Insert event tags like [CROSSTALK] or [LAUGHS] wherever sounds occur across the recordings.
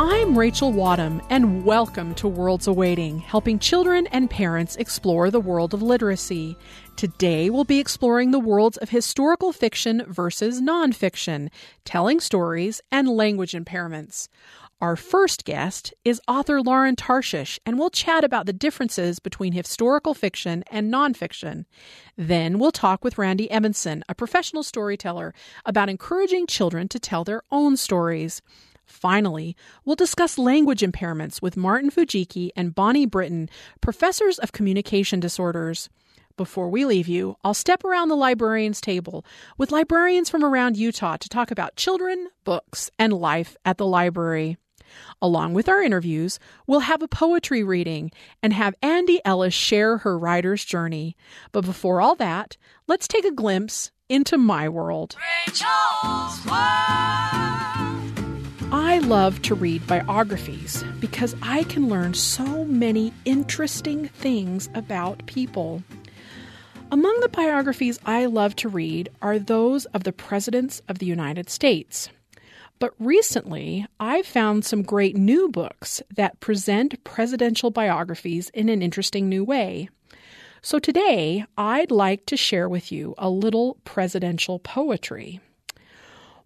I'm Rachel Wadham, and welcome to Worlds Awaiting, helping children and parents explore the world of literacy. Today, we'll be exploring the worlds of historical fiction versus nonfiction, telling stories, and language impairments. Our first guest is author Lauren Tarshis, and we'll chat about the differences between historical fiction and nonfiction. Then we'll talk with Randy Evenson, a professional storyteller, about encouraging children to tell their own stories. Finally, we'll discuss language impairments with Martin Fujiki and Bonnie Brinton, professors of communication disorders. Before we leave you, I'll step around the librarian's table with librarians from around Utah to talk about children, books, and life at the library. Along with our interviews, we'll have a poetry reading and have Ann Dee Ellis share her writer's journey. But before all that, let's take a glimpse into my world. Rachel's World. I love to read biographies because I can learn so many interesting things about people. Among the biographies I love to read are those of the presidents of the United States. But recently, I've found some great new books that present presidential biographies in an interesting new way. So today, I'd like to share with you a little presidential poetry.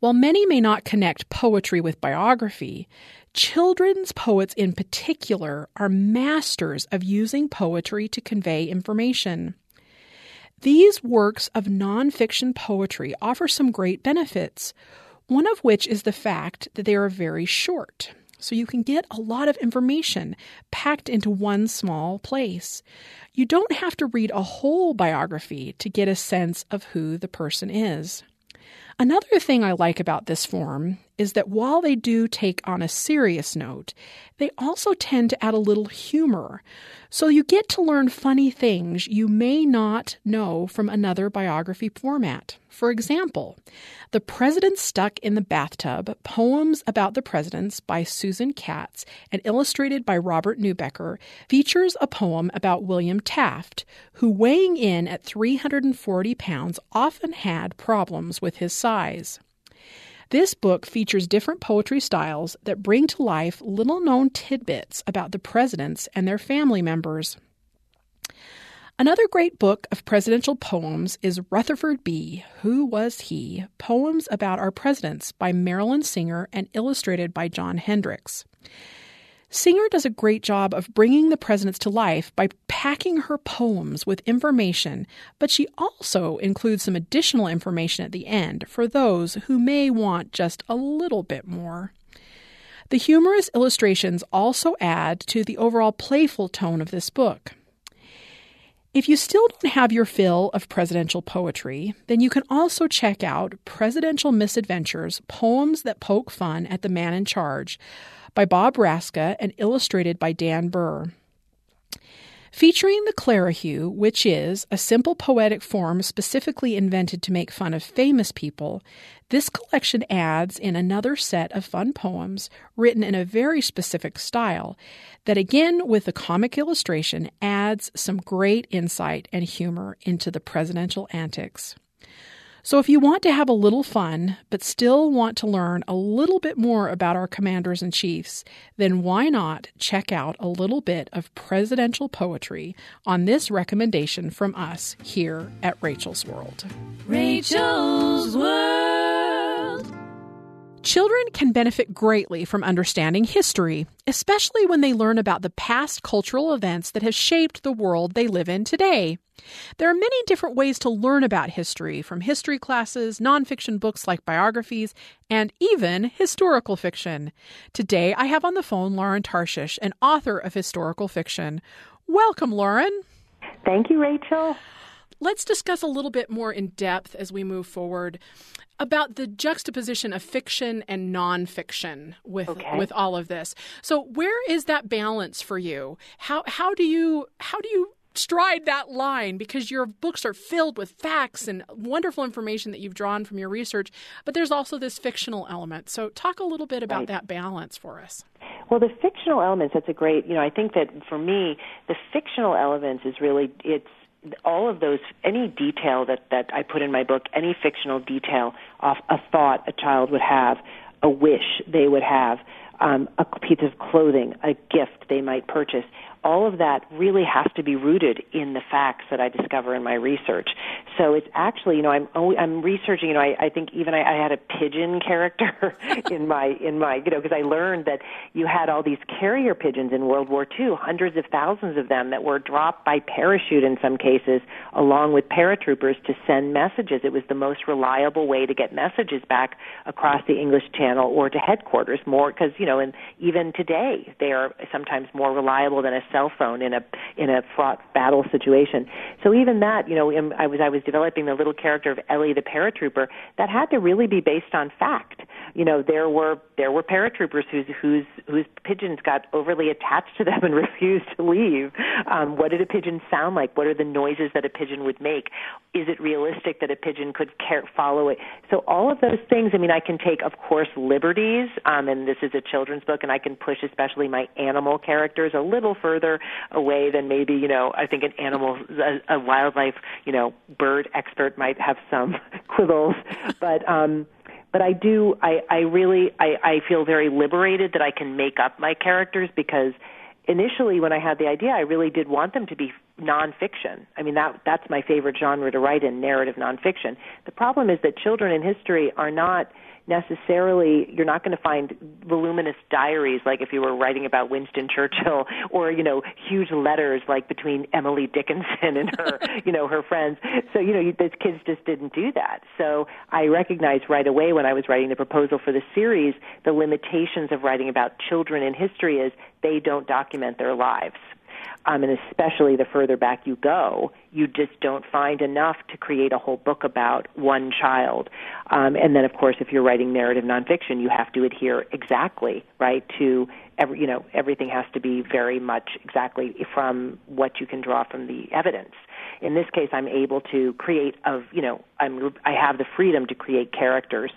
While many may not connect poetry with biography, children's poets in particular are masters of using poetry to convey information. These works of nonfiction poetry offer some great benefits, one of which is the fact that they are very short. So you can get a lot of information packed into one small place. You don't have to read a whole biography to get a sense of who the person is. Another thing I like about this form is that while they do take on a serious note, they also tend to add a little humor. So you get to learn funny things you may not know from another biography format. For example, The President Stuck in the Bathtub Poems About the Presidents by Susan Katz and illustrated by Robert Neubecker features a poem about William Taft, who, weighing in at 340 pounds, often had problems with his size. This book features different poetry styles that bring to life little known tidbits about the presidents and their family members. Another great book of presidential poems is Rutherford B. Who Was He? Poems About Our Presidents by Marilyn Singer and illustrated by John Hendrix. Singer does a great job of bringing the presidents to life by packing her poems with information, but she also includes some additional information at the end for those who may want just a little bit more. The humorous illustrations also add to the overall playful tone of this book. If you still don't have your fill of presidential poetry, then you can also check out Presidential Misadventures Poems That Poke Fun at the Man in Charge by Bob Raczka and illustrated by Dan Burr. Featuring the Clerihew, which is a simple poetic form specifically invented to make fun of famous people, this collection adds in another set of fun poems written in a very specific style that, again, with the comic illustration, adds some great insight and humor into the presidential antics. So, if you want to have a little fun, but still want to learn a little bit more about our commanders and chiefs, then why not check out a little bit of presidential poetry on this recommendation from us here at Rachel's World? Rachel's World. Children can benefit greatly from understanding history, especially when they learn about the past cultural events that have shaped the world they live in today. There are many different ways to learn about history, from history classes, nonfiction books like biographies, and even historical fiction. Today, I have on the phone Lauren Tarshis, an author of historical fiction. Welcome, Lauren. Thank you, Rachel. Let's discuss a little bit more in depth as we move forward about the juxtaposition of fiction and nonfiction with okay. with all of this. So where is that balance for you? How how do you how do you stride that line because your books are filled with facts and wonderful information that you've drawn from your research, but there's also this fictional element. So, talk a little bit about right. that balance for us. Well, the fictional elements, that's a great, you know, I think that for me, the fictional elements is really, it's, all of those, any detail that, that I put in my book, any fictional detail of a thought a child would have, a wish they would have, um, a piece of clothing, a gift they might purchase, all of that really has to be rooted in the facts that I discover in my research. So it's actually, you know, I'm I'm researching. You know, I, I think even I, I had a pigeon character [LAUGHS] in my in my, you know, because I learned that you had all these carrier pigeons in World War II, hundreds of thousands of them that were dropped by parachute in some cases, along with paratroopers to send messages. It was the most reliable way to get messages back across the English Channel or to headquarters. More because you know, and even today they are sometimes more reliable than a cell phone in a in a fraught battle situation. So even that, you know, I was I was developing the little character of Ellie the paratrooper that had to really be based on fact. You know, there were there were paratroopers whose whose whose pigeons got overly attached to them and [LAUGHS] refused to leave. Um, what did a pigeon sound like? What are the noises that a pigeon would make? Is it realistic that a pigeon could care, follow it? So all of those things. I mean, I can take, of course, liberties, um, and this is a children's book, and I can push especially my animal characters a little further further away than maybe you know I think an animal a, a wildlife you know bird expert might have some [LAUGHS] quibbles, but. um but I do I, I really I, I feel very liberated that I can make up my characters because initially when I had the idea I really did want them to be nonfiction. I mean that that's my favorite genre to write in narrative nonfiction. The problem is that children in history are not necessarily you're not going to find voluminous diaries like if you were writing about Winston Churchill [LAUGHS] or you know huge letters like between Emily Dickinson and her [LAUGHS] you know her friends. So you know those kids just didn't do that. So I recognized right away when I was writing the proposal for the series the limitations of writing about children in history is they don't document their lives um, and especially the further back you go, you just don't find enough to create a whole book about one child. Um, and then, of course, if you're writing narrative nonfiction, you have to adhere exactly right to every. You know, everything has to be very much exactly from what you can draw from the evidence. In this case, I'm able to create of you know I'm I have the freedom to create characters.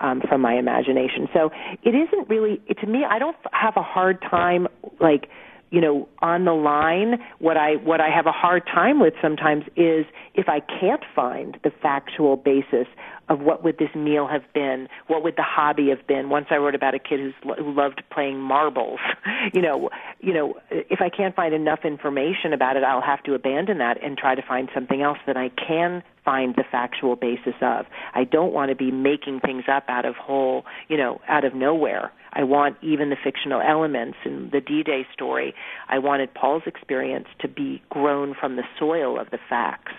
Um, from my imagination. So it isn't really, it, to me, I don't have a hard time like you know on the line what i what i have a hard time with sometimes is if i can't find the factual basis of what would this meal have been? What would the hobby have been? Once i wrote about a kid who's, who loved playing marbles. [LAUGHS] You know you know if i can't find enough information about it i'll have to abandon that and try to find something else that i can find the factual basis of. I don't want to be making things up out of whole you know out of nowhere. I want even the fictional elements in the D-Day story. I wanted Paul's experience to be grown from the soil of the facts.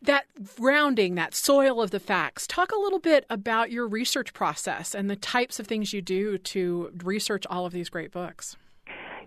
That grounding, that soil of the facts. Talk a little bit about your research process and the types of things you do to research all of these great books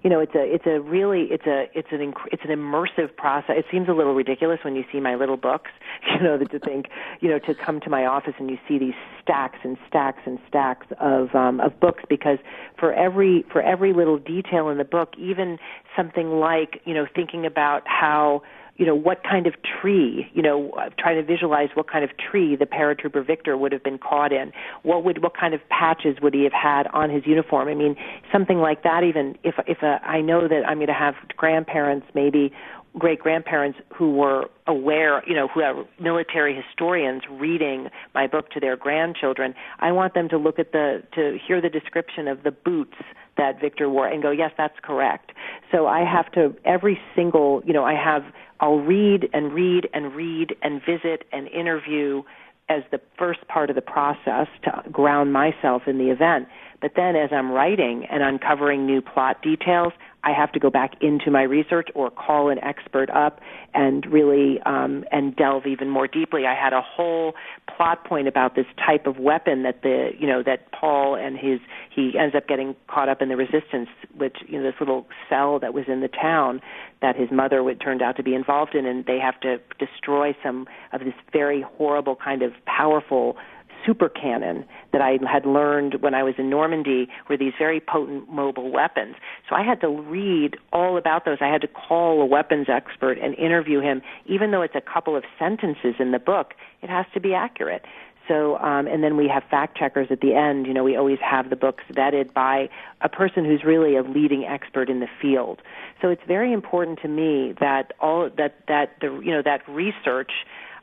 you know it's a it's a really it's a it's an it's an immersive process it seems a little ridiculous when you see my little books [LAUGHS] you know to think you know to come to my office and you see these stacks and stacks and stacks of um of books because for every for every little detail in the book even something like you know thinking about how you know, what kind of tree, you know, uh, trying to visualize what kind of tree the paratrooper Victor would have been caught in. What would, what kind of patches would he have had on his uniform? I mean, something like that. Even if if a, I know that I'm going to have grandparents, maybe great grandparents who were aware, you know, who are military historians reading my book to their grandchildren, I want them to look at the, to hear the description of the boots that Victor wore and go, yes, that's correct. So I have to, every single, you know, I have I'll read and read and read and visit and interview as the first part of the process to ground myself in the event. But then as I'm writing and uncovering new plot details, I have to go back into my research or call an expert up and really um, and delve even more deeply. I had a whole plot point about this type of weapon that the you know that Paul and his he ends up getting caught up in the resistance, which you know this little cell that was in the town that his mother would turned out to be involved in, and they have to destroy some of this very horrible kind of powerful super cannon that I had learned when I was in Normandy were these very potent mobile weapons. So I had to read all about those. I had to call a weapons expert and interview him. Even though it's a couple of sentences in the book, it has to be accurate. So, um, and then we have fact checkers at the end. You know, we always have the books vetted by a person who's really a leading expert in the field. So it's very important to me that all that that the you know that research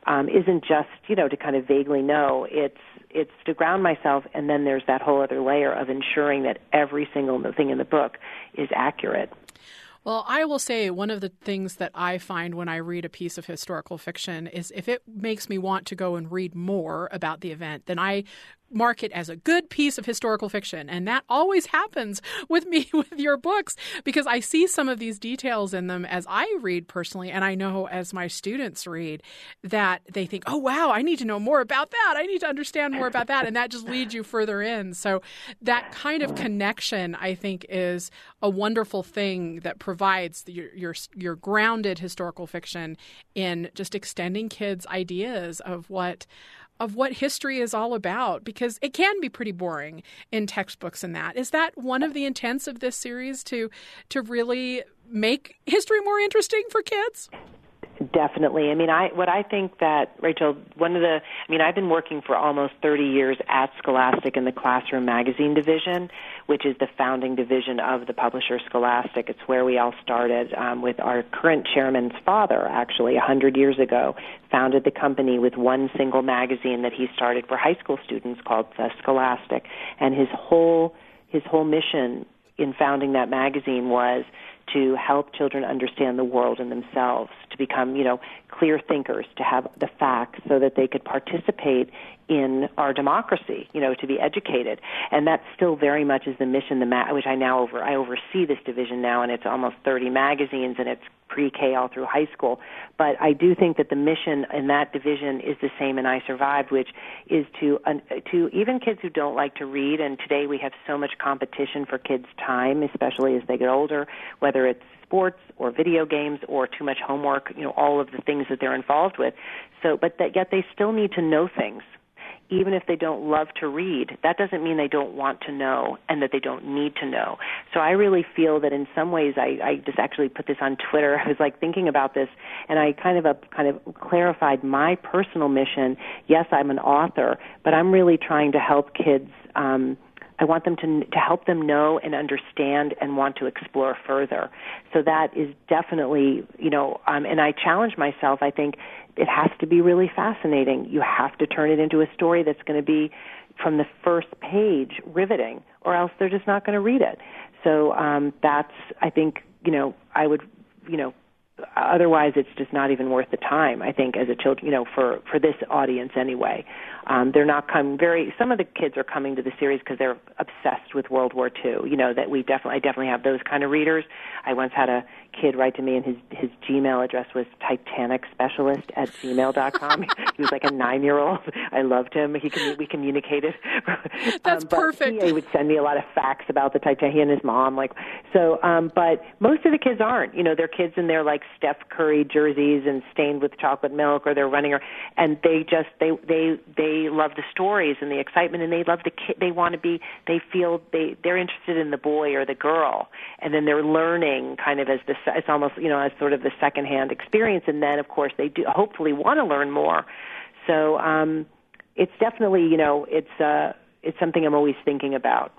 um, isn't just you know to kind of vaguely know. It's it's to ground myself, and then there's that whole other layer of ensuring that every single thing in the book is accurate. Well, I will say one of the things that I find when I read a piece of historical fiction is if it makes me want to go and read more about the event, then I mark it as a good piece of historical fiction. And that always happens with me [LAUGHS] with your books because I see some of these details in them as I read personally. And I know as my students read that they think, oh, wow, I need to know more about that. I need to understand more about that. And that just leads you further in. So that kind of connection, I think, is a wonderful thing that provides your, your, your grounded historical fiction in just extending kids' ideas of what of what history is all about because it can be pretty boring in textbooks and that. Is that one of the intents of this series to to really make history more interesting for kids? Definitely. I mean, I what I think that Rachel, one of the, I mean, I've been working for almost 30 years at Scholastic in the classroom magazine division, which is the founding division of the publisher Scholastic. It's where we all started um, with our current chairman's father, actually, 100 years ago, founded the company with one single magazine that he started for high school students called uh, Scholastic, and his whole his whole mission in founding that magazine was to help children understand the world and themselves, to become, you know, clear thinkers, to have the facts so that they could participate in our democracy, you know, to be educated. And that still very much is the mission, the ma- which I now over I oversee this division now, and it's almost 30 magazines, and it's pre-K all through high school. But I do think that the mission in that division is the same in I Survived, which is to uh, to even kids who don't like to read. And today we have so much competition for kids' time, especially as they get older, whether it's sports or video games or too much homework, you know, all of the things that they're involved with. So, but that yet they still need to know things even if they don't love to read, that doesn't mean they don't want to know and that they don't need to know. So I really feel that in some ways, I, I just actually put this on Twitter. [LAUGHS] I was like thinking about this, and I kind of uh, kind of clarified my personal mission. Yes, I'm an author, but I'm really trying to help kids. Um, I want them to to help them know and understand and want to explore further. So that is definitely, you know, um, and I challenge myself. I think it has to be really fascinating. You have to turn it into a story that's going to be from the first page riveting, or else they're just not going to read it. So um, that's, I think, you know, I would, you know, otherwise it's just not even worth the time i think as a child you know for for this audience anyway um they're not coming very some of the kids are coming to the series because they're obsessed with world war ii you know that we definitely i definitely have those kind of readers i once had a kid write to me, and his his Gmail address was Titanic Specialist at gmail dot com. [LAUGHS] he was like a nine year old. I loved him. He can we communicated. [LAUGHS] That's um, perfect. He, he would send me a lot of facts about the Titanic. He and his mom, like so. Um, but most of the kids aren't. You know, they're kids in their like Steph Curry jerseys and stained with chocolate milk, or they're running, or and they just they they they love the stories and the excitement, and they love the kid. They want to be. They feel they they're interested in the boy or the girl, and then they're learning kind of as the it's almost you know as sort of the secondhand experience, and then of course they do hopefully want to learn more. So um, it's definitely you know it's uh, it's something I'm always thinking about.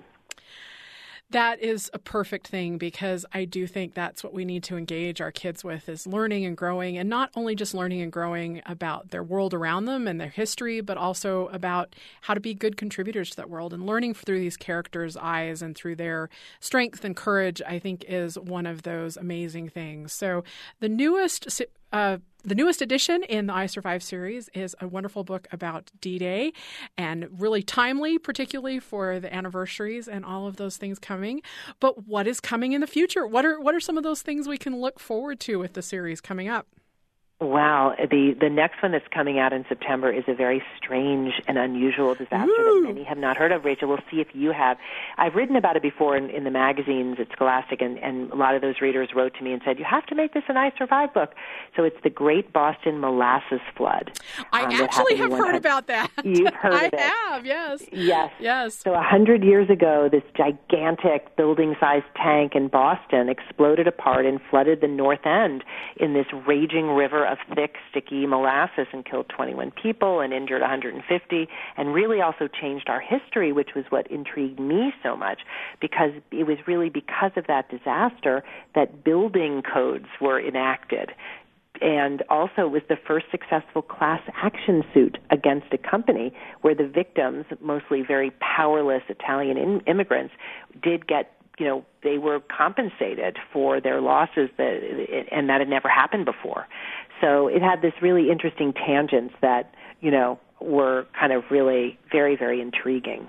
That is a perfect thing because I do think that's what we need to engage our kids with is learning and growing and not only just learning and growing about their world around them and their history, but also about how to be good contributors to that world and learning through these characters' eyes and through their strength and courage, I think is one of those amazing things. So the newest uh, the newest edition in the I Survive series is a wonderful book about D Day and really timely, particularly for the anniversaries and all of those things coming. But what is coming in the future? What are what are some of those things we can look forward to with the series coming up? Wow, the the next one that's coming out in September is a very strange and unusual disaster that many have not heard of. Rachel, we'll see if you have. I've written about it before in, in the magazines at Scholastic, and, and a lot of those readers wrote to me and said, "You have to make this an I Survived book." So it's the Great Boston Molasses Flood. I um, actually have heard about that. [LAUGHS] You've [LAUGHS] heard I of it. have, yes, yes, yes. So a hundred years ago, this gigantic building-sized tank in Boston exploded apart and flooded the North End in this raging river of thick, sticky molasses and killed 21 people and injured 150, and really also changed our history, which was what intrigued me so much, because it was really because of that disaster that building codes were enacted. And also was the first successful class action suit against a company where the victims, mostly very powerless Italian in- immigrants, did get you know they were compensated for their losses that and that had never happened before so it had this really interesting tangents that you know were kind of really very very intriguing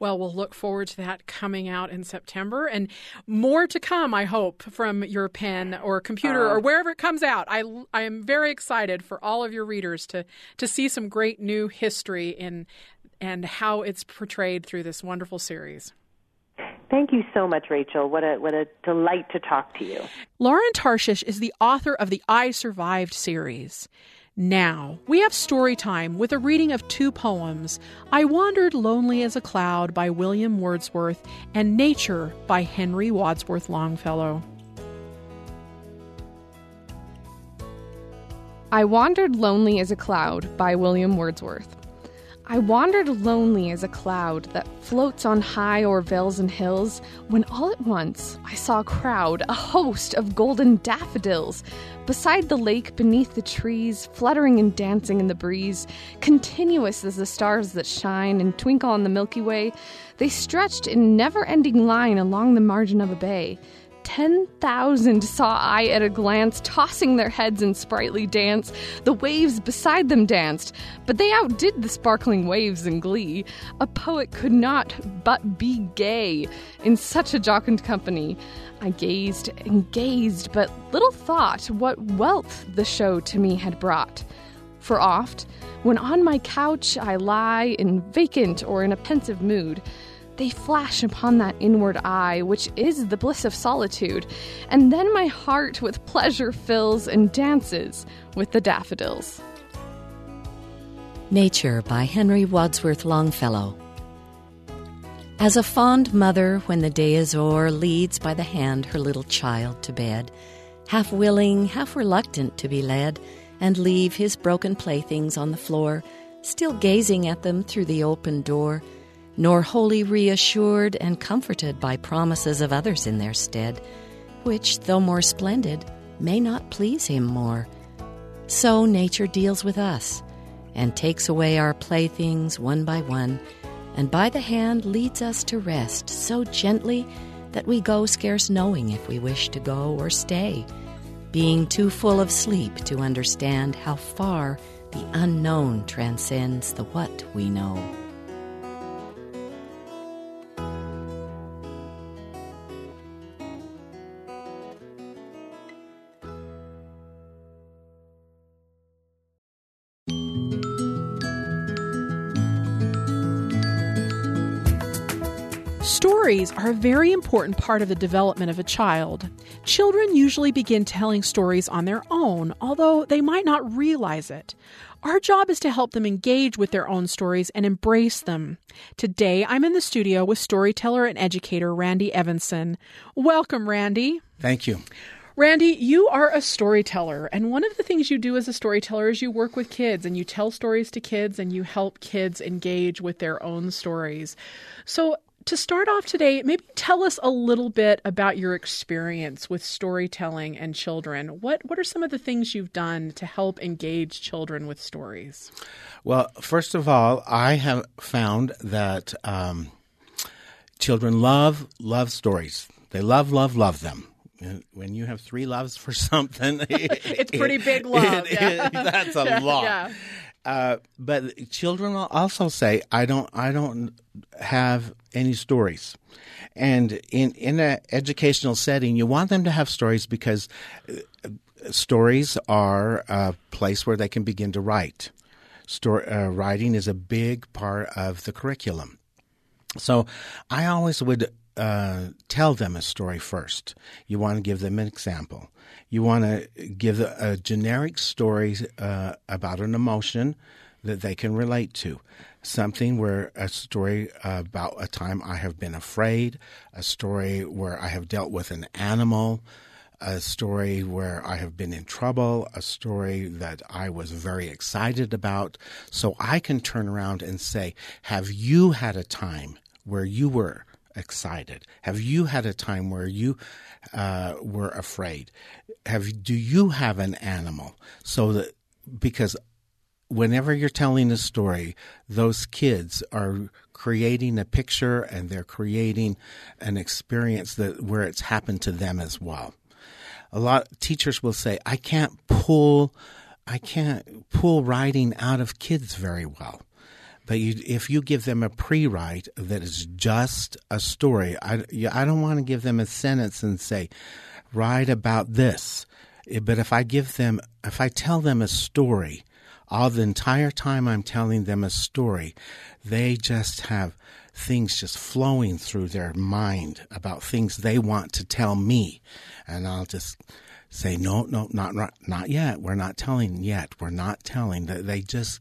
well, we'll look forward to that coming out in September and more to come, I hope, from your pen or computer uh, or wherever it comes out. I, I am very excited for all of your readers to, to see some great new history in, and how it's portrayed through this wonderful series. Thank you so much, Rachel. What a what a delight to talk to you. Lauren Tarshis is the author of the I Survived series. Now, we have story time with a reading of two poems I Wandered Lonely as a Cloud by William Wordsworth and Nature by Henry Wadsworth Longfellow. I Wandered Lonely as a Cloud by William Wordsworth. I wandered lonely as a cloud that floats on high o'er vales and hills, when all at once I saw a crowd, a host of golden daffodils, beside the lake beneath the trees, fluttering and dancing in the breeze, continuous as the stars that shine and twinkle on the Milky Way. They stretched in never ending line along the margin of a bay. Ten thousand saw I at a glance, tossing their heads in sprightly dance. The waves beside them danced, but they outdid the sparkling waves in glee. A poet could not but be gay in such a jocund company. I gazed and gazed, but little thought what wealth the show to me had brought. For oft, when on my couch I lie in vacant or in a pensive mood, they flash upon that inward eye, which is the bliss of solitude, and then my heart with pleasure fills and dances with the daffodils. Nature by Henry Wadsworth Longfellow. As a fond mother, when the day is o'er, leads by the hand her little child to bed, half willing, half reluctant to be led, and leave his broken playthings on the floor, still gazing at them through the open door nor wholly reassured and comforted by promises of others in their stead, which, though more splendid, may not please him more. So nature deals with us, and takes away our playthings one by one, and by the hand leads us to rest so gently that we go scarce knowing if we wish to go or stay, being too full of sleep to understand how far the unknown transcends the what we know. Stories are a very important part of the development of a child. Children usually begin telling stories on their own, although they might not realize it. Our job is to help them engage with their own stories and embrace them. Today, I'm in the studio with storyteller and educator Randy Evenson. Welcome, Randy. Thank you. Randy, you are a storyteller, and one of the things you do as a storyteller is you work with kids and you tell stories to kids and you help kids engage with their own stories. So, to start off today, maybe tell us a little bit about your experience with storytelling and children. What what are some of the things you've done to help engage children with stories? Well, first of all, I have found that um, children love love stories. They love love love them. When you have three loves for [LAUGHS] something, [LAUGHS] it's pretty big [LAUGHS] love. It, yeah. it, that's a lot. Yeah. Uh, but children will also say, "I don't, I don't have any stories." And in in an educational setting, you want them to have stories because uh, stories are a place where they can begin to write. Story, uh, writing is a big part of the curriculum. So I always would uh, tell them a story first. You want to give them an example. You want to give a generic story uh, about an emotion that they can relate to. Something where a story about a time I have been afraid, a story where I have dealt with an animal, a story where I have been in trouble, a story that I was very excited about. So I can turn around and say, Have you had a time where you were excited? Have you had a time where you uh, were afraid? Have do you have an animal? So that because whenever you're telling a story, those kids are creating a picture and they're creating an experience that where it's happened to them as well. A lot of teachers will say, "I can't pull, I can't pull writing out of kids very well." But you, if you give them a pre-write that is just a story, I, I don't want to give them a sentence and say, write about this. Eh, but if I give them, if I tell them a story, all the entire time I'm telling them a story, they just have things just flowing through their mind about things they want to tell me. And I'll just say, no, no, not, not, not yet. We're not telling yet. We're not telling. They just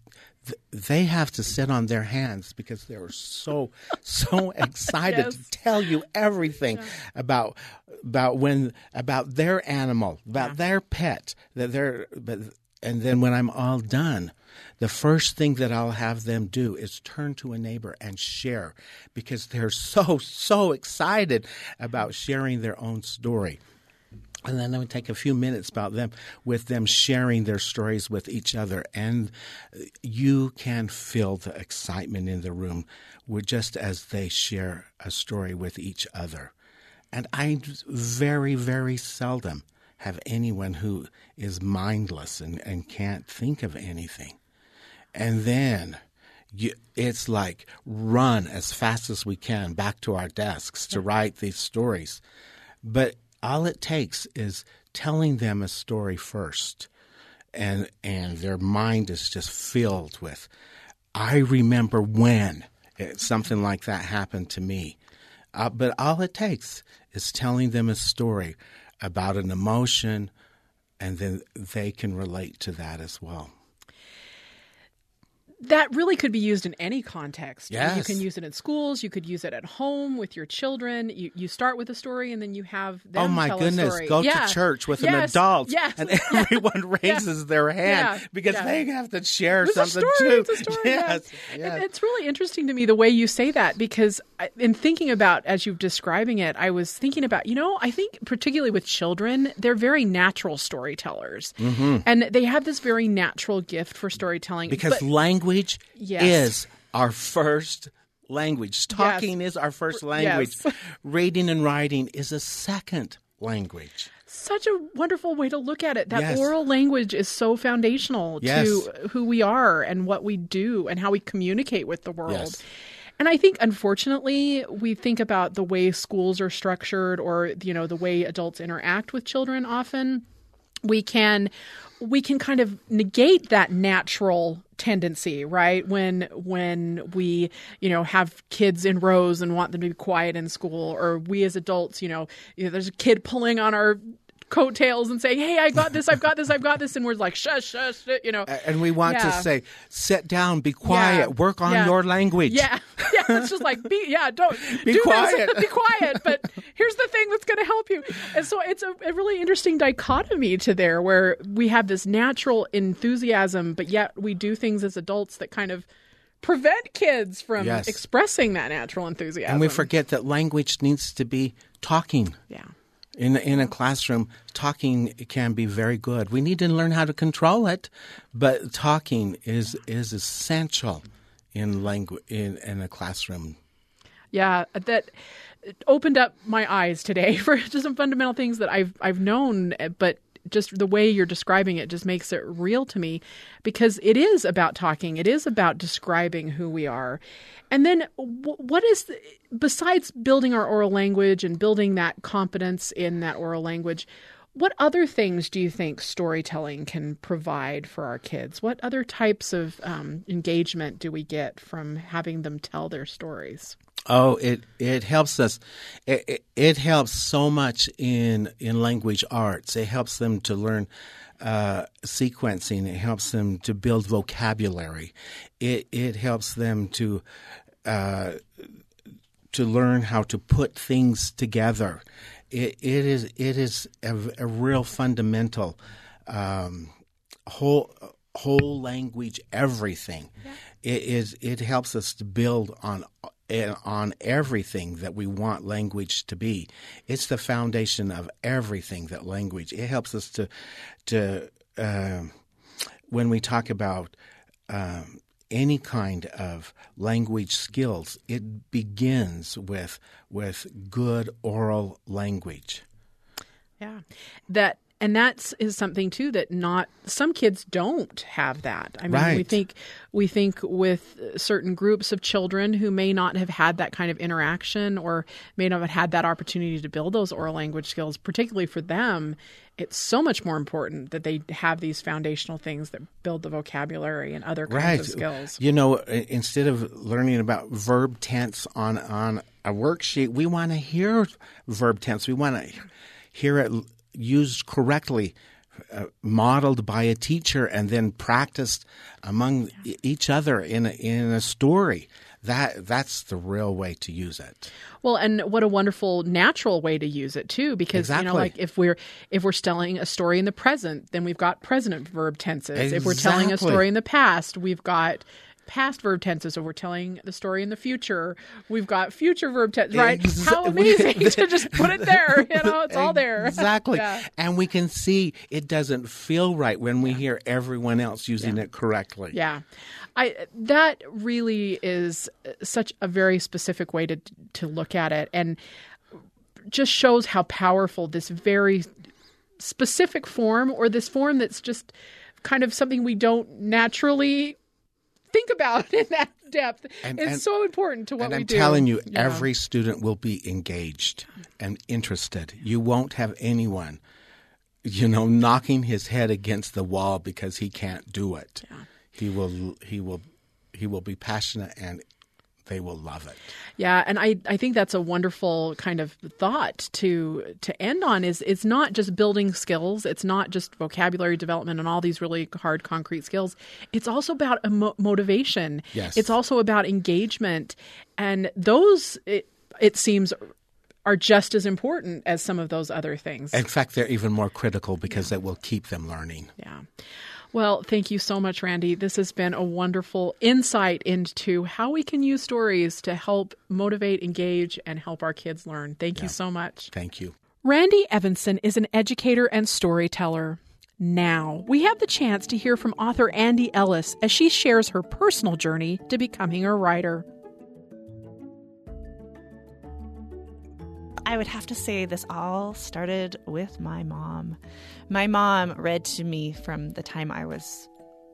they have to sit on their hands because they're so so [LAUGHS] excited yes. to tell you everything yeah. about about when about their animal about yeah. their pet that they're but and then when I'm all done the first thing that I'll have them do is turn to a neighbor and share because they're so so excited about sharing their own story and then I would take a few minutes about them with them sharing their stories with each other, and you can feel the excitement in the room just as they share a story with each other. And I very, very seldom have anyone who is mindless and, and can't think of anything. And then you, it's like run as fast as we can back to our desks to write these stories. But all it takes is telling them a story first and and their mind is just filled with i remember when it, something like that happened to me. Uh, but all it takes is telling them a story about an emotion and then they can relate to that as well that really could be used in any context. Yes. You can use it in schools. You could use it at home with your children. You, you start with a story and then you have them Oh my tell goodness! Go yeah. to church with yes. an adult, yes. and [LAUGHS] [LAUGHS] everyone raises yeah. their hand yeah. because they have to share it's something a story. too. It's a story. [LAUGHS] Yes, yes. It, it's really interesting to me the way you say that because in thinking about as you're describing it, I was thinking about you know I think particularly with children, they're very natural storytellers, mm-hmm. and they have this very natural gift for storytelling because but, language yes. is our first language. Talking yes. is our first language. Yes. [LAUGHS] Reading and writing is a second language. Such a wonderful way to look at it. That yes. oral language is so foundational to who we are and what we do and how we communicate with the world. And I think unfortunately we think about the way schools are structured or you know the way adults interact with children often we can we can kind of negate that natural tendency right? When when we you know have kids in rows and want them to be quiet in school or we as adults you know, you know there's a kid pulling on our coattails and saying, "Hey, I got this, I've got this, I've got this," and we're like, "Shush, shush," you know. And we want yeah. to say, "Sit down, be quiet, yeah. work on yeah. your language." Yeah, [LAUGHS] yeah. It's just like, be yeah, don't [LAUGHS] be do quiet, [LAUGHS] be quiet. But here's the thing that's going to help you. And so it's a, a really interesting dichotomy to there, where we have this natural enthusiasm, but yet we do things as adults that kind of prevent kids from yes. expressing that natural enthusiasm. And we forget that language needs to be talking. Yeah. In in a classroom, talking can be very good. We need to learn how to control it, but talking is is essential in language in, in a classroom. Yeah, that opened up my eyes today [LAUGHS] for just some fundamental things that I've I've known, but just the way you're describing it just makes it real to me because it is about talking. It is about describing who we are. And then what is the, besides building our oral language and building that competence in that oral language What other things do you think storytelling can provide for our kids? What other types of um, engagement do we get from having them tell their stories? Oh, it it helps us. It, it, it helps so much in in language arts. It helps them to learn uh, sequencing. It helps them to build vocabulary. It it helps them to uh, to learn how to put things together. It, it is it is a, a real fundamental um, whole whole language everything. Yeah. It is it helps us to build on on everything that we want language to be. It's the foundation of everything that language. It helps us to to uh, when we talk about um, any kind of language skills, it begins with with good oral language. Yeah, that and that's something too that not some kids don't have that. I mean, right. we think we think with certain groups of children who may not have had that kind of interaction or may not have had that opportunity to build those oral language skills, particularly for them, it's so much more important that they have these foundational things that build the vocabulary and other kinds right. of skills. You know, instead of learning about verb tense on on a worksheet, we want to hear verb tense. We want to hear it used correctly, uh, modeled by a teacher, and then practiced among yeah. each other in a, in a story. That that's the real way to use it. Well, and what a wonderful natural way to use it too, because exactly. you know, like if we're if we're telling a story in the present, then we've got present verb tenses. Exactly. If we're telling a story in the past, we've got past verb tenses. So we're telling the story in the future. We've got future verb tense, right? Exa- [LAUGHS] How amazing [LAUGHS] [LAUGHS] to just put it there. You know, it's all there. Exactly. yeah. And we can see it doesn't feel right when we hear everyone else using yeah. it correctly. Yeah. I that really is such a very specific way to to look at it and just shows how powerful this very specific form or this form that's just kind of something we don't naturally think about [LAUGHS] in that depth and, is and, so important to what we I'm do. I'm telling you, yeah. every student will be engaged and interested. You won't have anyone, you know, knocking his head against the wall because he can't do it. Yeah. He will. He will. He will be passionate and they will love it. Yeah, and I, I think that's a wonderful kind of thought to to end on is it's not just building skills, it's not just vocabulary development and all these really hard concrete skills. It's also about emo- motivation. Yes. It's also about engagement and those it, it seems are just as important as some of those other things. In fact, they're even more critical because yeah. it will keep them learning. Yeah. Well, thank you so much, Randy. This has been a wonderful insight into how we can use stories to help motivate, engage, and help our kids learn. Thank yeah. you so much. Thank you. Randy Evenson is an educator and storyteller. Now, we have the chance to hear from author Ann Dee Ellis as she shares her personal journey to becoming a writer. I would have to say this all started with my mom. My mom read to me from the time I was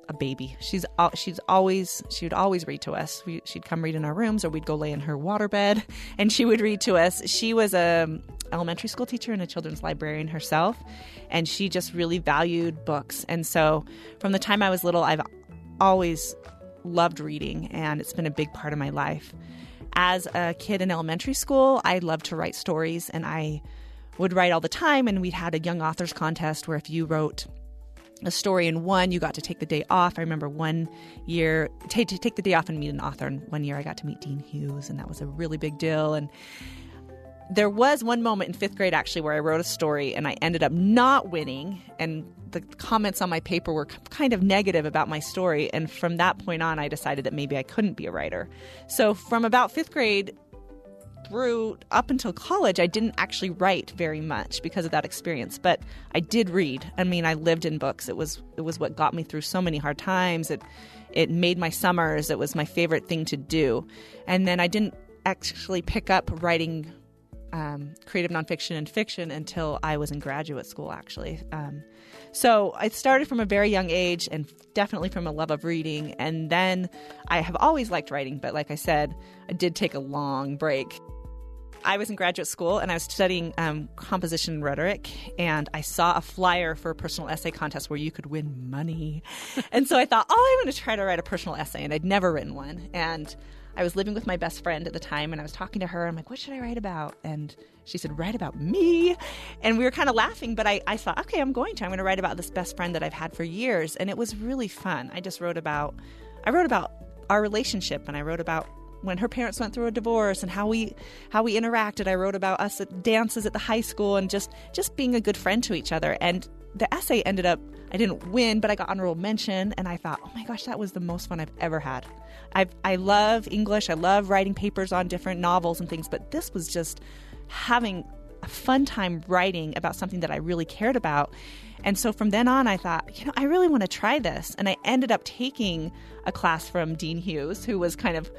a baby. She's she's always she would always read to us. We, she'd come read in our rooms, or we'd go lay in her waterbed, [LAUGHS] and she would read to us. She was a um, elementary school teacher and a children's librarian herself, and she just really valued books. And so, from the time I was little, I've always loved reading, and it's been a big part of my life as a kid in elementary school, I loved to write stories and I would write all the time. And we had a young authors contest where if you wrote a story in one, you got to take the day off. I remember one year, to take the day off and meet an author. And one year I got to meet Dean Hughes, and that was a really big deal. And there was one moment in fifth grade actually where I wrote a story and I ended up not winning. And the comments on my paper were kind of negative about my story. And from that point on, I decided that maybe I couldn't be a writer. So from about fifth grade through up until college, I didn't actually write very much because of that experience. But I did read. I mean, I lived in books. It was it was what got me through so many hard times. It it made my summers. It was my favorite thing to do. And then I didn't actually pick up writing um, creative nonfiction and fiction until I was in graduate school, actually. Um, so I started from a very young age and definitely from a love of reading. And then I have always liked writing, but like I said, I did take a long break. I was in graduate school and I was studying um, composition and rhetoric, and I saw a flyer for a personal essay contest where you could win money. [LAUGHS] and so I thought, oh, I'm going to try to write a personal essay, and I'd never written one. And I was living with my best friend at the time, and I was talking to her. I'm like, what should I write about? And she said, write about me. And we were kind of laughing, but I, I thought, okay, I'm going to. I'm going to write about this best friend that I've had for years. And it was really fun. I just wrote about, I wrote about our relationship, and I wrote about when her parents went through a divorce and how we how we interacted. I wrote about us at dances at the high school and just just being a good friend to each other. And the essay ended up I didn't win, but I got honorable mention and I thought, "Oh my gosh, that was the most fun I've ever had." I I love English. I love writing papers on different novels and things, but this was just having a fun time writing about something that I really cared about. And so from then on, I thought, you know, I really want to try this. And I ended up taking a class from Dean Hughes, who was kind of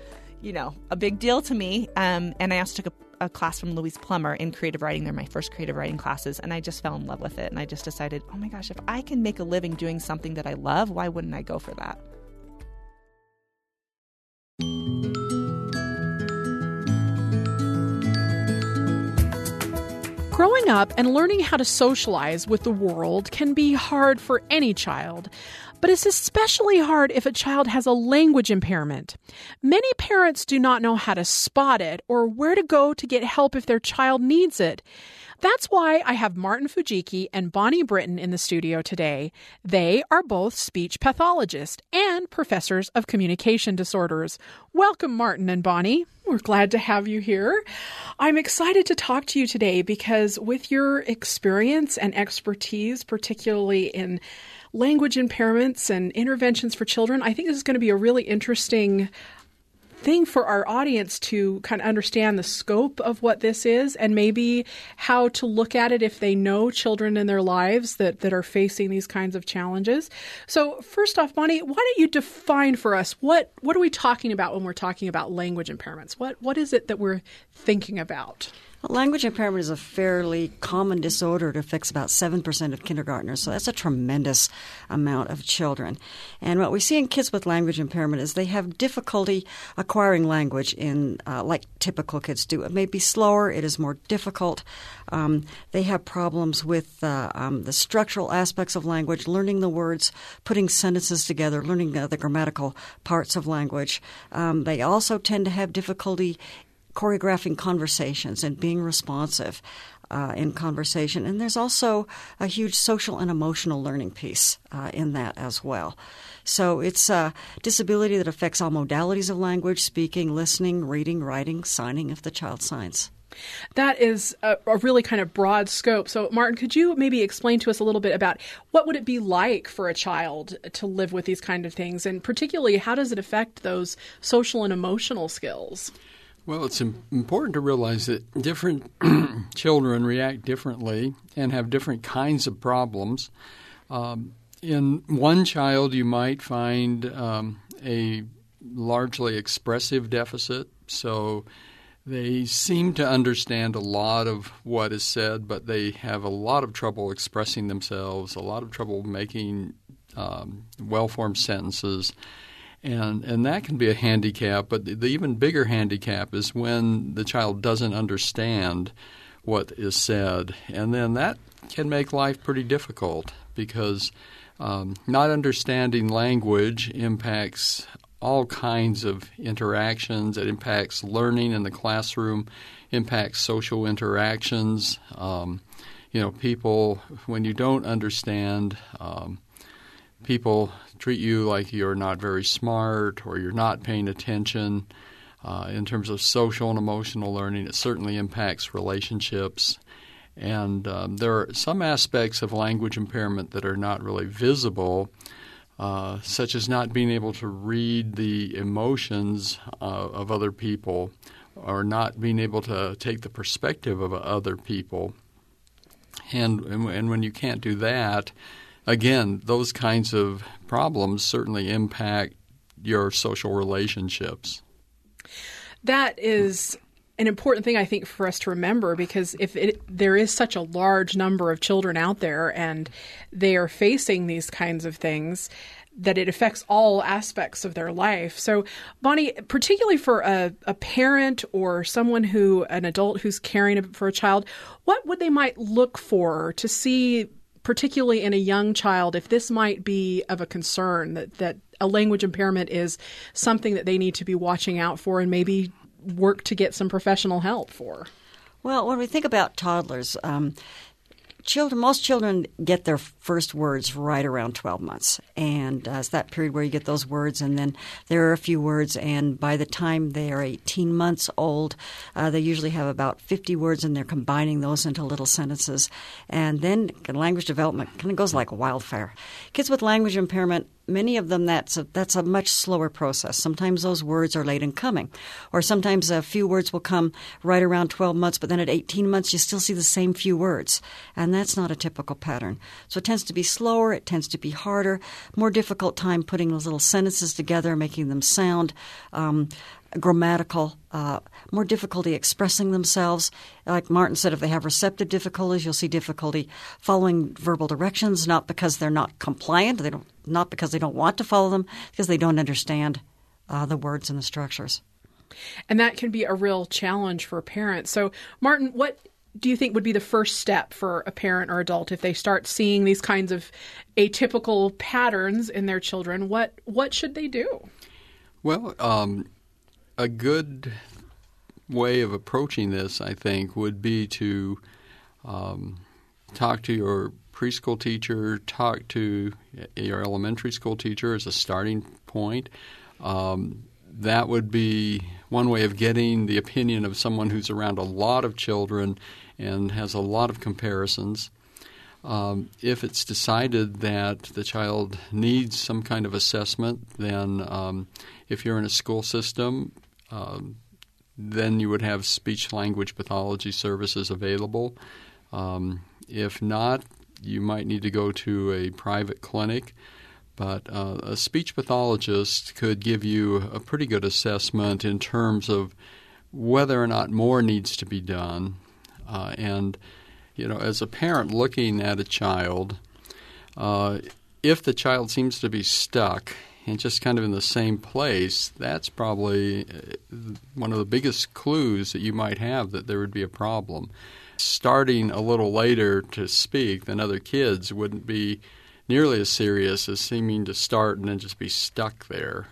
you know, a big deal to me. Um, and I also took a, a, class from Louise Plummer in creative writing. They're my first creative writing classes. And I just fell in love with it. And I just decided, oh my gosh, if I can make a living doing something that I love, why wouldn't I go for that? Growing up and learning how to socialize with the world can be hard for any child but it's especially hard if a child has a language impairment. Many parents do not know how to spot it or where to go to get help if their child needs it. That's why I have Martin Fujiki and Bonnie Brinton in the studio today. They are both speech pathologists and professors of communication disorders. Welcome, Martin and Bonnie. We're glad to have you here. I'm excited to talk to you today because, with your experience and expertise, particularly in language impairments and interventions for children. I think this is going to be a really interesting thing for our audience to kind of understand the scope of what this is and maybe how to look at it if they know children in their lives that, that are facing these kinds of challenges. So first off, Bonnie, why don't you define for us what what are we talking about when we're talking about language impairments? What what is it that we're thinking about? Language impairment is a fairly common disorder. It affects about 7% of kindergartners, so that's a tremendous amount of children. And what we see in kids with language impairment is they have difficulty acquiring language in uh, like typical kids do. It may be slower, it is more difficult. Um, they have problems with uh, um, the structural aspects of language, learning the words, putting sentences together, learning uh, the grammatical parts of language. Um, they also tend to have difficulty choreographing conversations and being responsive uh, in conversation. And there's also a huge social and emotional learning piece uh, in that as well. So it's a disability that affects all modalities of language speaking, listening, reading, writing, signing if the child signs. That is a, a, really kind of broad scope. So, Martin, could you maybe explain to us a little bit about what would it be like for a child to live with these kind of things, and particularly how does it affect those social and emotional skills? Well, it's important to realize that different [CLEARS THROAT] children react differently and have different kinds of problems. Um, in one child, you might find um, a largely expressive deficit, so they seem to understand a lot of what is said, but they have a lot of trouble expressing themselves, a lot of trouble making um, well formed sentences and and that can be a handicap. But the, the, even bigger handicap is when the child doesn't understand what is said, and then that can make life pretty difficult because um, not understanding language impacts all kinds of interactions. It impacts learning in the classroom, impacts social interactions. Um, you know, people when you don't understand. Um, people treat you like you're not very smart or you're not paying attention. Uh, in terms of social and emotional learning, it certainly impacts relationships. And um, there are some aspects of language impairment that are not really visible, uh, such as not being able to read the emotions uh, of other people or not being able to take the perspective of other people. And, and, and when you can't do that, again, those kinds of problems certainly impact your social relationships. That is an important thing I think for us to remember because if it, there is such a large number of children out there and they are facing these kinds of things, that it affects all aspects of their life. So, Bonnie, particularly for a, a parent or someone who, an adult who's caring for a child, what would they might look for to see, particularly in a young child, if this might be of a concern that, that a language impairment is something that they need to be watching out for and maybe work to get some professional help for? Well, when we think about toddlers, um, children, most children get their first words right around 12 months. And uh, it's that period where you get those words, and then there are a few words. And by the time they are 18 months old, uh, they usually have about 50 words, and they're combining those into little sentences. And then language development kind of goes like wildfire. Kids with language impairment many of them that's a, that's a much slower process. Sometimes those words are late in coming, or sometimes a few words will come right around 12 months, but then at 18 months you still see the same few words, and that's not a typical pattern. So it tends to be slower, it tends to be harder, more difficult time putting those little sentences together, making them sound. Um, grammatical, uh, more difficulty expressing themselves. Like Martin said, if they have receptive difficulties, you'll see difficulty following verbal directions, not because they're not compliant, they don't, not because they don't want to follow them, because they don't understand uh, the words and the structures. And that can be a real challenge for parents. So, Martin, what do you think would be the first step for a parent or adult if they start seeing these kinds of atypical patterns in their children? What what should they do? Well, um, a good way of approaching this, I think, would be to um, talk to your preschool teacher, talk to your elementary school teacher as a starting point. Um, that would be one way of getting the opinion of someone who's around a lot of children and has a lot of comparisons. Um, if it's decided that the child needs some kind of assessment, then um, if you're in a school system, um, then you would have speech language pathology services available. Um, if not, you might need to go to a private clinic. But uh, a speech pathologist could give you a pretty good assessment in terms of whether or not more needs to be done. Uh, and, you know, as a parent looking at a child, uh, if the child seems to be stuck and just kind of in the same place, that's probably uh, one of the biggest clues that you might have that there would be a problem. Starting a little later to speak than other kids wouldn't be nearly as serious as seeming to start and then just be stuck there.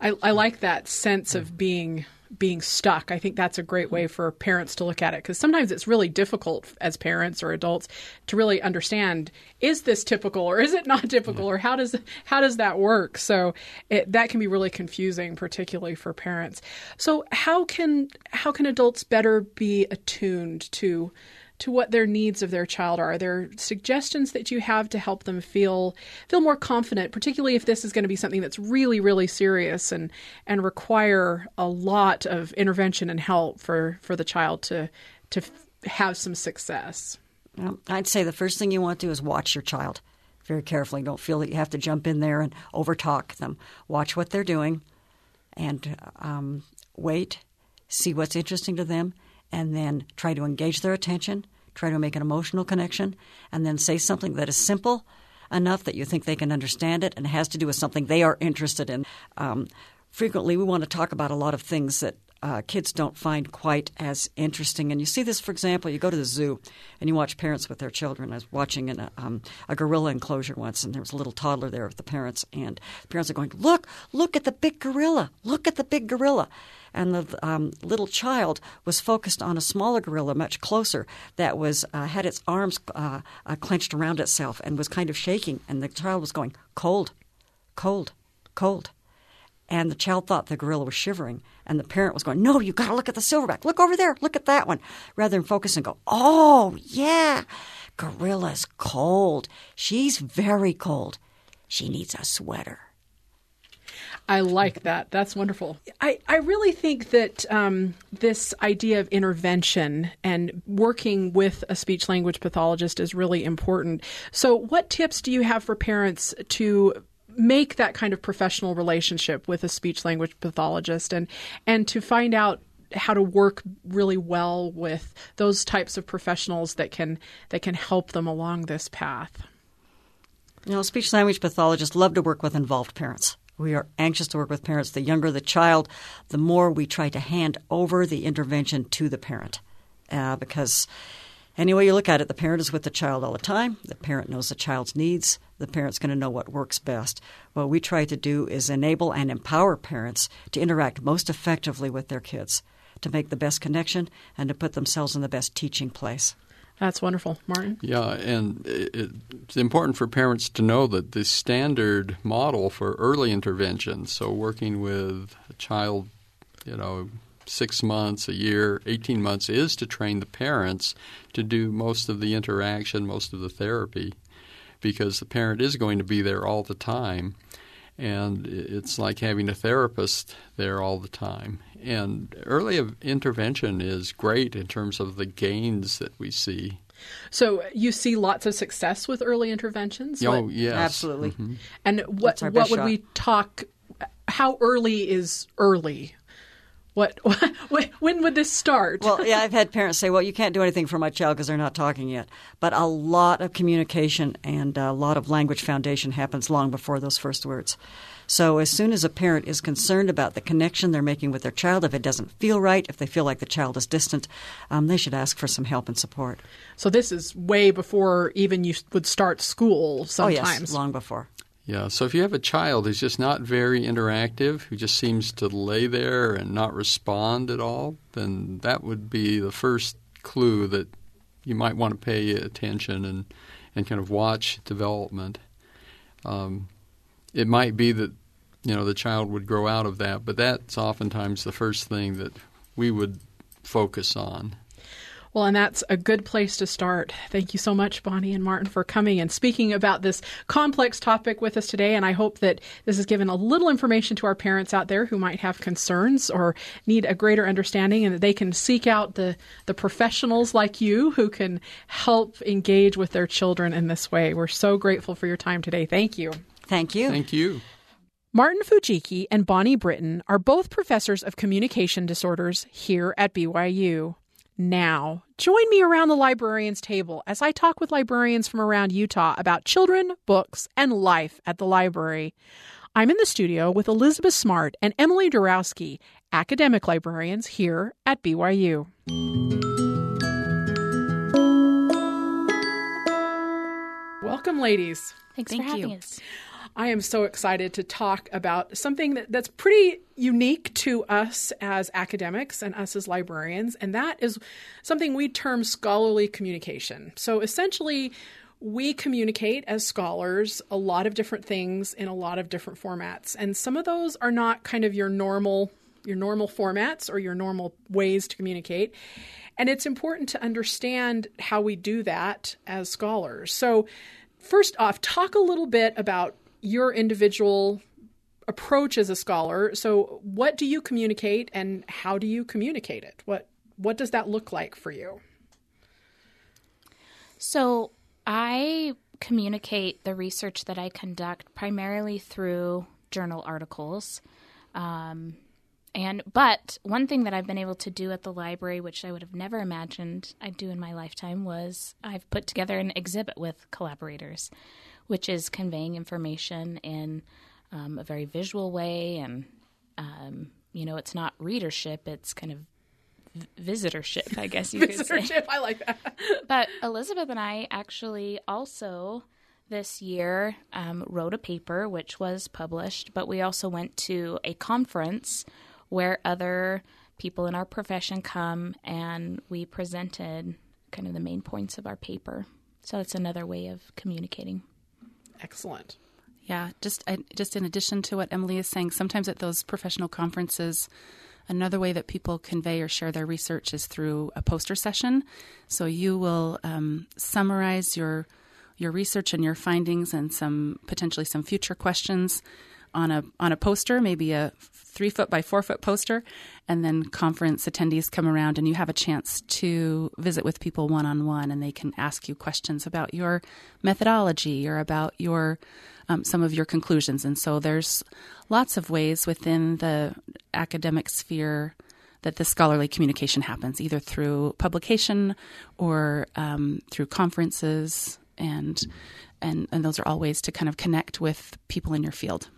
I, I like that sense of being being stuck. I think that's a great way mm-hmm. for parents to look at it because sometimes it's really difficult as parents or adults to really understand is this typical or is it not typical mm-hmm. or how does how does that work? So it, that can be really confusing, particularly for parents. So how can how can adults better be attuned to to what their needs of their child are. Are there suggestions that you have to help them feel feel more confident, particularly if this is going to be something that's really, really serious and and require a lot of intervention and help for for the child to to have some success? Well, I'd say the first thing you want to do is watch your child very carefully. Don't feel that you have to jump in there and overtalk them. Watch what they're doing, and um, wait, see what's interesting to them and then try to engage their attention, try to make an emotional connection, and then say something that is simple enough that you think they can understand it and has to do with something they are interested in. Um, frequently, we want to talk about a lot of things that uh, kids don't find quite as interesting. And you see this, for example, you go to the zoo and you watch parents with their children. I was watching in a, um, a gorilla enclosure once, and there was a little toddler there with the parents, and the parents are going, "Look, look at the big gorilla! Look at the big gorilla!" and the um, little child was focused on a smaller gorilla, much closer, that was uh, had its arms uh, uh, clenched around itself and was kind of shaking. And the child was going cold, cold, cold. And the child thought the gorilla was shivering, and the parent was going, "No, you got to look at the silverback. Look over there. Look at that one." Rather than focus and go, "Oh yeah, gorilla's cold. She's very cold. She needs a sweater." I like that. That's wonderful. I, I really think that um, this idea of intervention and working with a speech language pathologist is really important. So, what tips do you have for parents to make that kind of professional relationship with a speech language pathologist and and to find out how to work really well with those types of professionals that can that can help them along this path? You know, speech language pathologists love to work with involved parents. We are anxious to work with parents. The younger the child, the more we try to hand over the intervention to the parent. Uh, because any way you look at it, the parent is with the child all the time. The parent knows the child's needs. The parent's going to know what works best. What we try to do is enable and empower parents to interact most effectively with their kids, to make the best connection, and to put themselves in the best teaching place. That's wonderful, Martin. Yeah, and it's important for parents to know that the standard model for early intervention, so working with a child, you know, six months, a year, 18 months, is to train the parents to do most of the interaction, most of the therapy, because the parent is going to be there all the time. And it's like having a therapist there all the time. And early intervention is great in terms of the gains that we see. So you see lots of success with early interventions. Oh what, yes, absolutely. Mm-hmm. And what what would shot. we talk? How early is early? What, [LAUGHS] what, when would this start? well, yeah, I've [LAUGHS] had parents say, "Well, you can't do anything for my child because they're not talking yet." But a lot of communication and a lot of language foundation happens long before those first words. So as soon as a parent is concerned about the connection they're making with their child, if it doesn't feel right, if they feel like the child is distant, um, they should ask for some help and support. So this is way before even you would start school. Sometimes, oh yes, long before. Yeah, so if you have a child who's just not very interactive, who just seems to lay there and not respond at all, then that would be the first clue that you might want to pay attention and, and kind of watch development. Um, it might be that you know the child would grow out of that, but that's oftentimes the first thing that we would focus on. Well, and that's a good place to start. Thank you so much, Bonnie and Martin, for coming and speaking about this complex topic with us today. And I hope that this has given a little information to our parents out there who might have concerns or need a greater understanding and that they can seek out the, the professionals like you who can help engage with their children in this way. We're so grateful for your time today. Thank you. Thank you. Thank you. Martin Fujiki and Bonnie Brinton are both professors of communication disorders here at BYU now. Join me around the librarian's table as I talk with librarians from around Utah about children, books, and life at the library. I'm in the studio with Elizabeth Smart and Emily Darowski, academic librarians here at BYU. Welcome, ladies. Thanks Thank for having you. us. I am so excited to talk about something that, that's pretty unique to us as academics and us as librarians, and that is something we term scholarly communication. So essentially, we communicate as scholars a lot of different things in a lot of different formats, and some of those are not kind of your normal your normal formats or your normal ways to communicate. And it's important to understand how we do that as scholars. So, first off, talk a little bit about your individual approach as a scholar. So, what do you communicate, and how do you communicate it? What what does that look like for you? So, I communicate the research that I conduct primarily through journal articles. Um, and but one thing that I've been able to do at the library, which I would have never imagined I'd do in my lifetime, was I've put together an exhibit with collaborators which is conveying information in um, a very visual way. And, um, you know, it's not readership, it's kind of visitorship, I guess you could say. Visitorship, I like that. [LAUGHS] but Elizabeth and I actually also this year um, wrote a paper which was published, but we also went to a conference where other people in our profession come and we presented kind of the main points of our paper. So it's another way of communicating. Excellent. Yeah, just just in addition to what Emily is saying, sometimes at those professional conferences, another way that people convey or share their research is through a poster session. So you will um, summarize your your research and your findings and some potentially some future questions on a on a poster, maybe a three foot by four foot poster, and then conference attendees come around and you have a chance to visit with people one on one, and they can ask you questions about your methodology or about your um, some of your conclusions. And so there's lots of ways within the academic sphere that the scholarly communication happens, either through publication or um, through conferences and and and those are all ways to kind of connect with people in your field.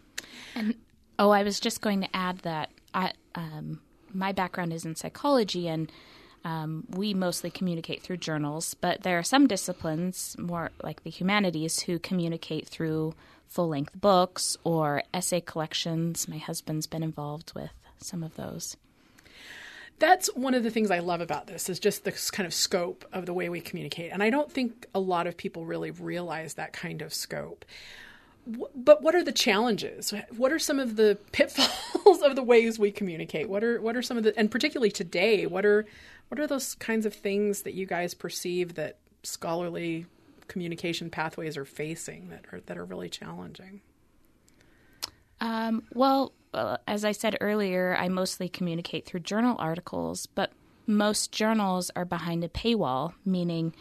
And oh, I was just going to add that I, um, my background is in psychology, and um, we mostly communicate through journals. But there are some disciplines, more like the humanities, who communicate through full length books or essay collections. My husband's been involved with some of those. That's one of the things I love about this is just the kind of scope of the way we communicate. And I don't think a lot of people really realize that kind of scope. But what are the challenges? What are some of the [LAUGHS] pitfalls of the ways we communicate? What are what are some of the and particularly today, what are what are those kinds of things that you guys perceive that scholarly communication pathways are facing that are that are really challenging? Um, well, uh, as I said earlier, I mostly communicate through journal articles, but most journals are behind a paywall, meaning,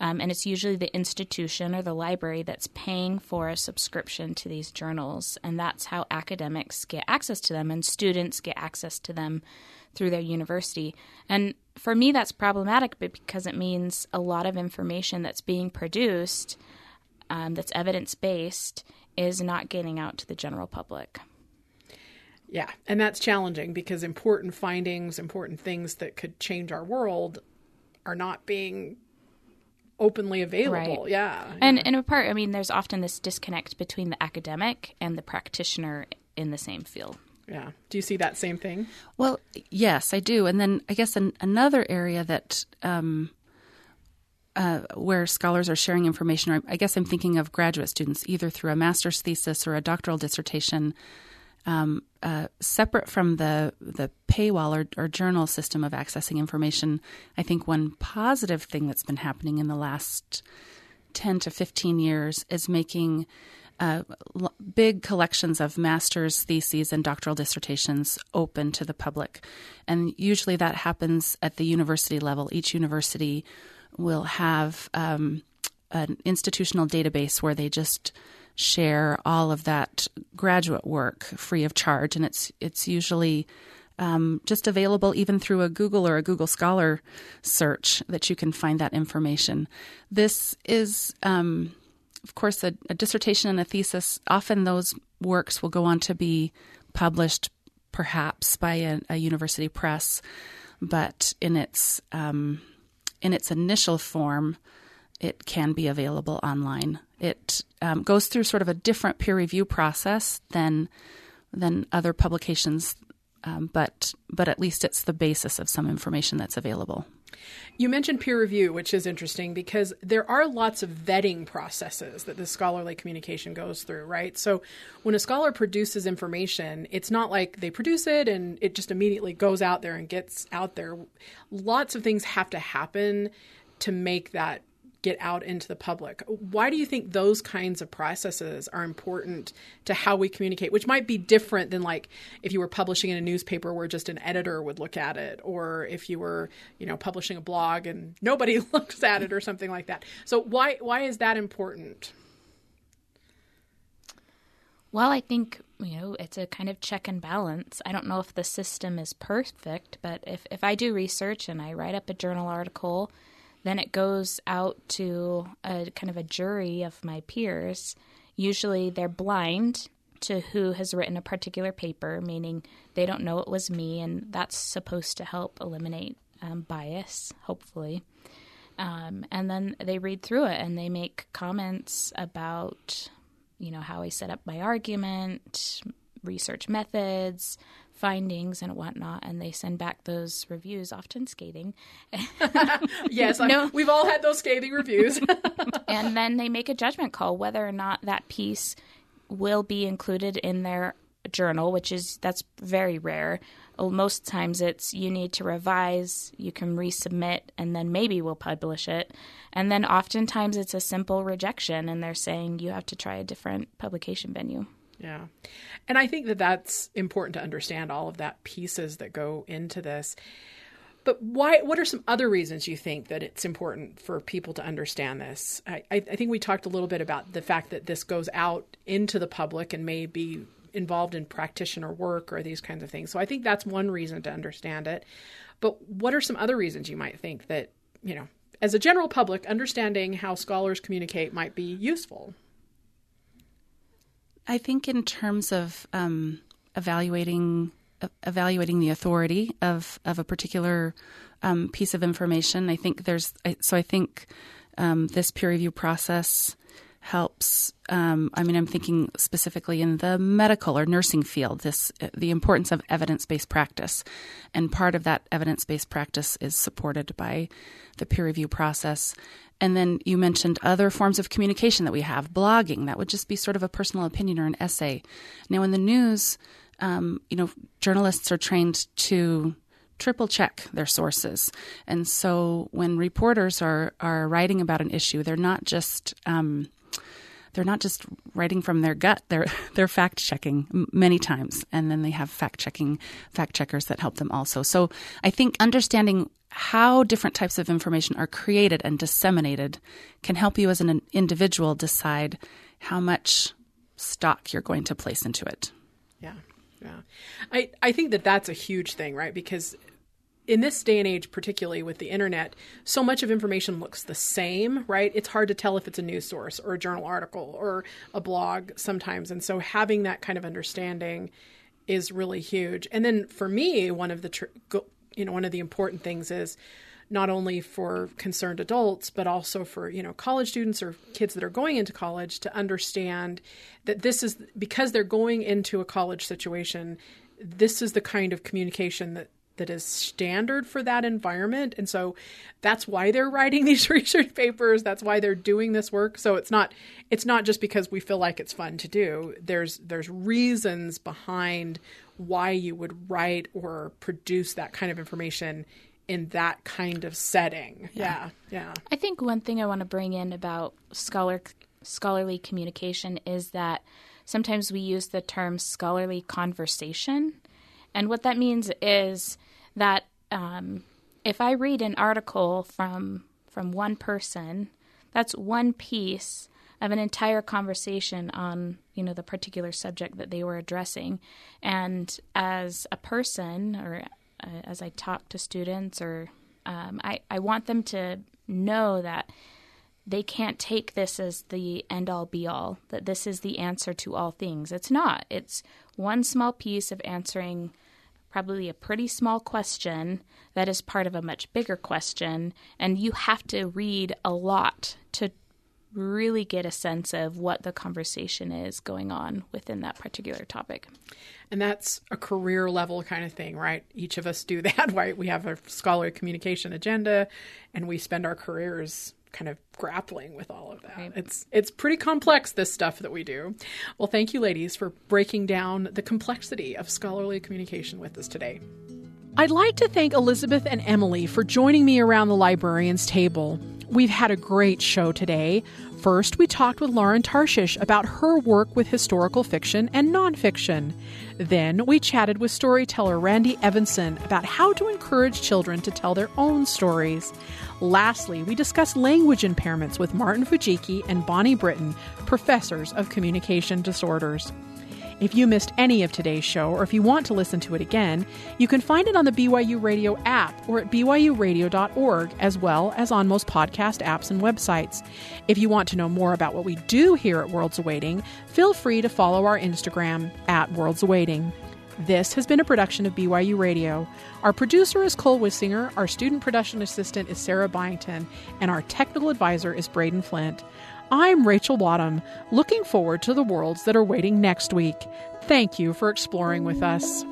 um, and it's usually the institution or the library that's paying for a subscription to these journals, and that's how academics get access to them and students get access to them through their university. And for me, that's problematic because it means a lot of information that's being produced um, that's evidence based is not getting out to the general public. Yeah, and that's challenging because important findings, important things that could change our world are not being openly available. Right. Yeah. And and a part, I mean, there's often this disconnect between the academic and the practitioner in the same field. Yeah. Do you see that same thing? Well, yes, I do. And then I guess an, another area that um, uh, where scholars are sharing information, or I guess I'm thinking of graduate students, either through a master's thesis or a doctoral dissertation, um, uh, separate from the the paywall or, or, journal system of accessing information. I think one positive thing that's been happening in the last ten to fifteen years is making uh, l- big collections of master's theses and doctoral dissertations open to the public. And usually that happens at the university level. Each university will have um, an institutional database where they just share all of that graduate work free of charge, and it's it's usually um, just available even through a Google or a Google Scholar search that you can find that information. This is, um, of course, a, a, dissertation and a thesis. Often those works will go on to be published, perhaps by a, a university press, but in its um, in its initial form, it can be available online. It um, goes through sort of a different peer review process than than other publications, um, but but at least it's the basis of some information that's available. You mentioned peer review, which is interesting because there are lots of vetting processes that the scholarly communication goes through, right? So when a scholar produces information, it's not like they produce it and it just immediately goes out there and gets out there. Lots of things have to happen to make that get out into the public. Why do you think those kinds of processes are important to how we communicate, which might be different than like if you were publishing in a newspaper where just an editor would look at it or if you were, you know, publishing a blog and nobody [LAUGHS] looks at it or something like that. So why why is that important? Well, I think you know it's a kind of check and balance. I don't know if the system is perfect, but if if I do research and I write up a journal article then it goes out to a kind of a jury of my peers. Usually they're blind to who has written a particular paper, meaning they don't know it was me, and that's supposed to help eliminate um, bias, hopefully. Um, and then they read through it and they make comments about, you know, how I set up my argument, research methods, findings and whatnot, and they send back those reviews, often scathing. [LAUGHS] yes, no. we've all had those scathing reviews. [LAUGHS] [LAUGHS] and then they make a judgment call whether or not that piece will be included in their journal, which is that's very rare. Oh, most times it's you need to revise, you can resubmit, and then maybe we'll publish it. And then oftentimes it's a simple rejection, and they're saying you have to try a different publication venue. Yeah. And I think that that's important to understand all of that pieces that go into this. But why? What are some other reasons you think that it's important for people to understand this? I, I, think we talked a little bit about the fact that this goes out into the public and may be involved in practitioner work or these kinds of things. So I think that's one reason to understand it. But what are some other reasons you might think that you know as a general public, understanding how scholars communicate might be useful. I think in terms of um, evaluating evaluating the authority of of a particular um, piece of information, I think there's so I think um, this peer review process helps. Um, I mean, I'm thinking specifically in the medical or nursing field. This the importance of evidence based practice, and part of that evidence based practice is supported by the peer review process. And then you mentioned other forms of communication that we have, blogging. That would just be sort of a personal opinion or an essay. Now, in the news, um, you know, journalists are trained to triple check their sources. And so when reporters are, are writing about an issue, they're not just um, they're not just writing from their gut. They're [LAUGHS] they're fact checking many times, and then they have fact checking fact checkers that help them also. So I think understanding how different types of information are created and disseminated can help you as an individual decide how much stock you're going to place into it. Yeah. Yeah. I, I think that that's a huge thing, right? Because in this day and age, particularly with the internet, so much of information looks the same, right? It's hard to tell if it's a news source or a journal article or a blog sometimes. And so having that kind of understanding is really huge. And then for me, one of the tr- you know one of the important things is not only for concerned adults but also for you know college students or kids that are going into college to understand that this is because they're going into a college situation this is the kind of communication that that is standard for that environment. And so that's why they're writing [LAUGHS] these research papers. That's why they're doing this work. So it's not it's not just because we feel like it's fun to do. There's there's reasons behind why you would write or produce that kind of information in that kind of setting. Yeah. Yeah, yeah. i think one thing i want to bring in about scholar scholarly communication is that sometimes we use the term scholarly conversation and what that means is that um, if I read an article from from one person, that's one piece of an entire conversation on you know the particular subject that they were addressing, and as a person or uh, as I talk to students or um, I I want them to know that they can't take this as the end all be all, that this is the answer to all things. It's not. It's one small piece of answering probably a pretty small question that is part of a much bigger question. And you have to read a lot to really get a sense of what the conversation is going on within that particular topic. And that's a career level kind of thing, right? Each of us do [LAUGHS] that, right? We have a scholarly communication agenda and we spend our careers kind of grappling with all of that. Right. It's it's pretty complex this stuff that we do. Well, thank you ladies for breaking down the complexity of scholarly communication with us today. I'd like to thank Elizabeth and Emily for joining me around the librarian's table. We've had a great show today. First, we talked with Lauren Tarshis about her work with historical fiction and nonfiction. Then, we chatted with storyteller Randy Evenson about how to encourage children to tell their own stories. Lastly, we discuss language impairments with Martin Fujiki and Bonnie Brinton, professors of communication disorders. If you missed any of today's show, or if you want to listen to it again, you can find it on the BYU Radio app or at byuradio.org, as well as on most podcast apps and websites. If you want to know more about what we do here at Worlds Awaiting, feel free to follow our Instagram at Worlds Awaiting. This has been a production of BYU Radio. Our producer is Cole Wissinger, our student production assistant is Sarah Byington, and our technical advisor is Braden Flint. I'm Rachel Wadham, looking forward to the worlds that are waiting next week. Thank you for exploring with us.